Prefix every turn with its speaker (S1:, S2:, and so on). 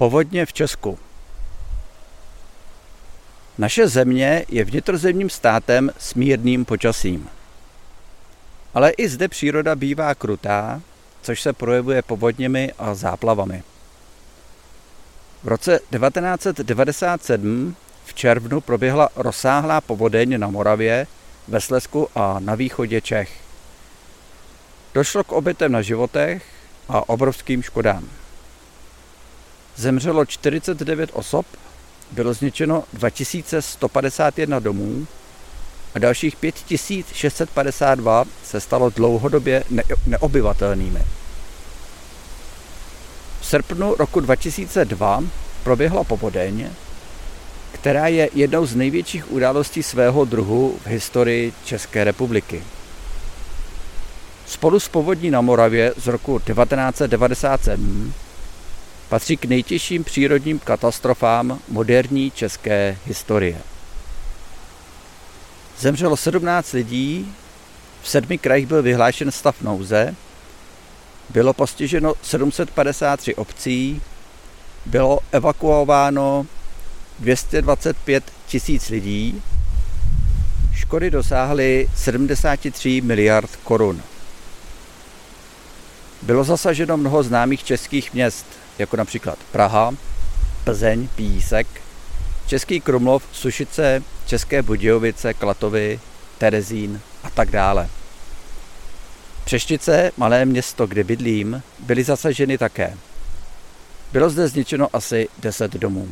S1: Povodně v Česku. Naše země je vnitrozemním státem s mírným počasím. Ale i zde příroda bývá krutá, což se projevuje povodněmi a záplavami. V roce 1997 v červnu proběhla rozsáhlá povodeň na Moravě, ve Slesku a na východě Čech. Došlo k obětem na životech a obrovským škodám. Zemřelo 49 osob, bylo zničeno 2151 domů a dalších 5652 se stalo dlouhodobě neobyvatelnými. V srpnu roku 2002 proběhla povodeň, která je jednou z největších událostí svého druhu v historii České republiky. Spolu s povodní na Moravě z roku 1997 patří k nejtěžším přírodním katastrofám moderní české historie. Zemřelo 17 lidí, v sedmi krajích byl vyhlášen stav nouze, bylo postiženo 753 obcí, bylo evakuováno 225 tisíc lidí, škody dosáhly 73 miliard korun. Bylo zasaženo mnoho známých českých měst, jako například Praha, Plzeň, Písek, Český Krumlov, Sušice, České Budějovice, Klatovy, Terezín a tak dále. Přeštice, malé město, kde bydlím, byly zasaženy také. Bylo zde zničeno asi 10 domů.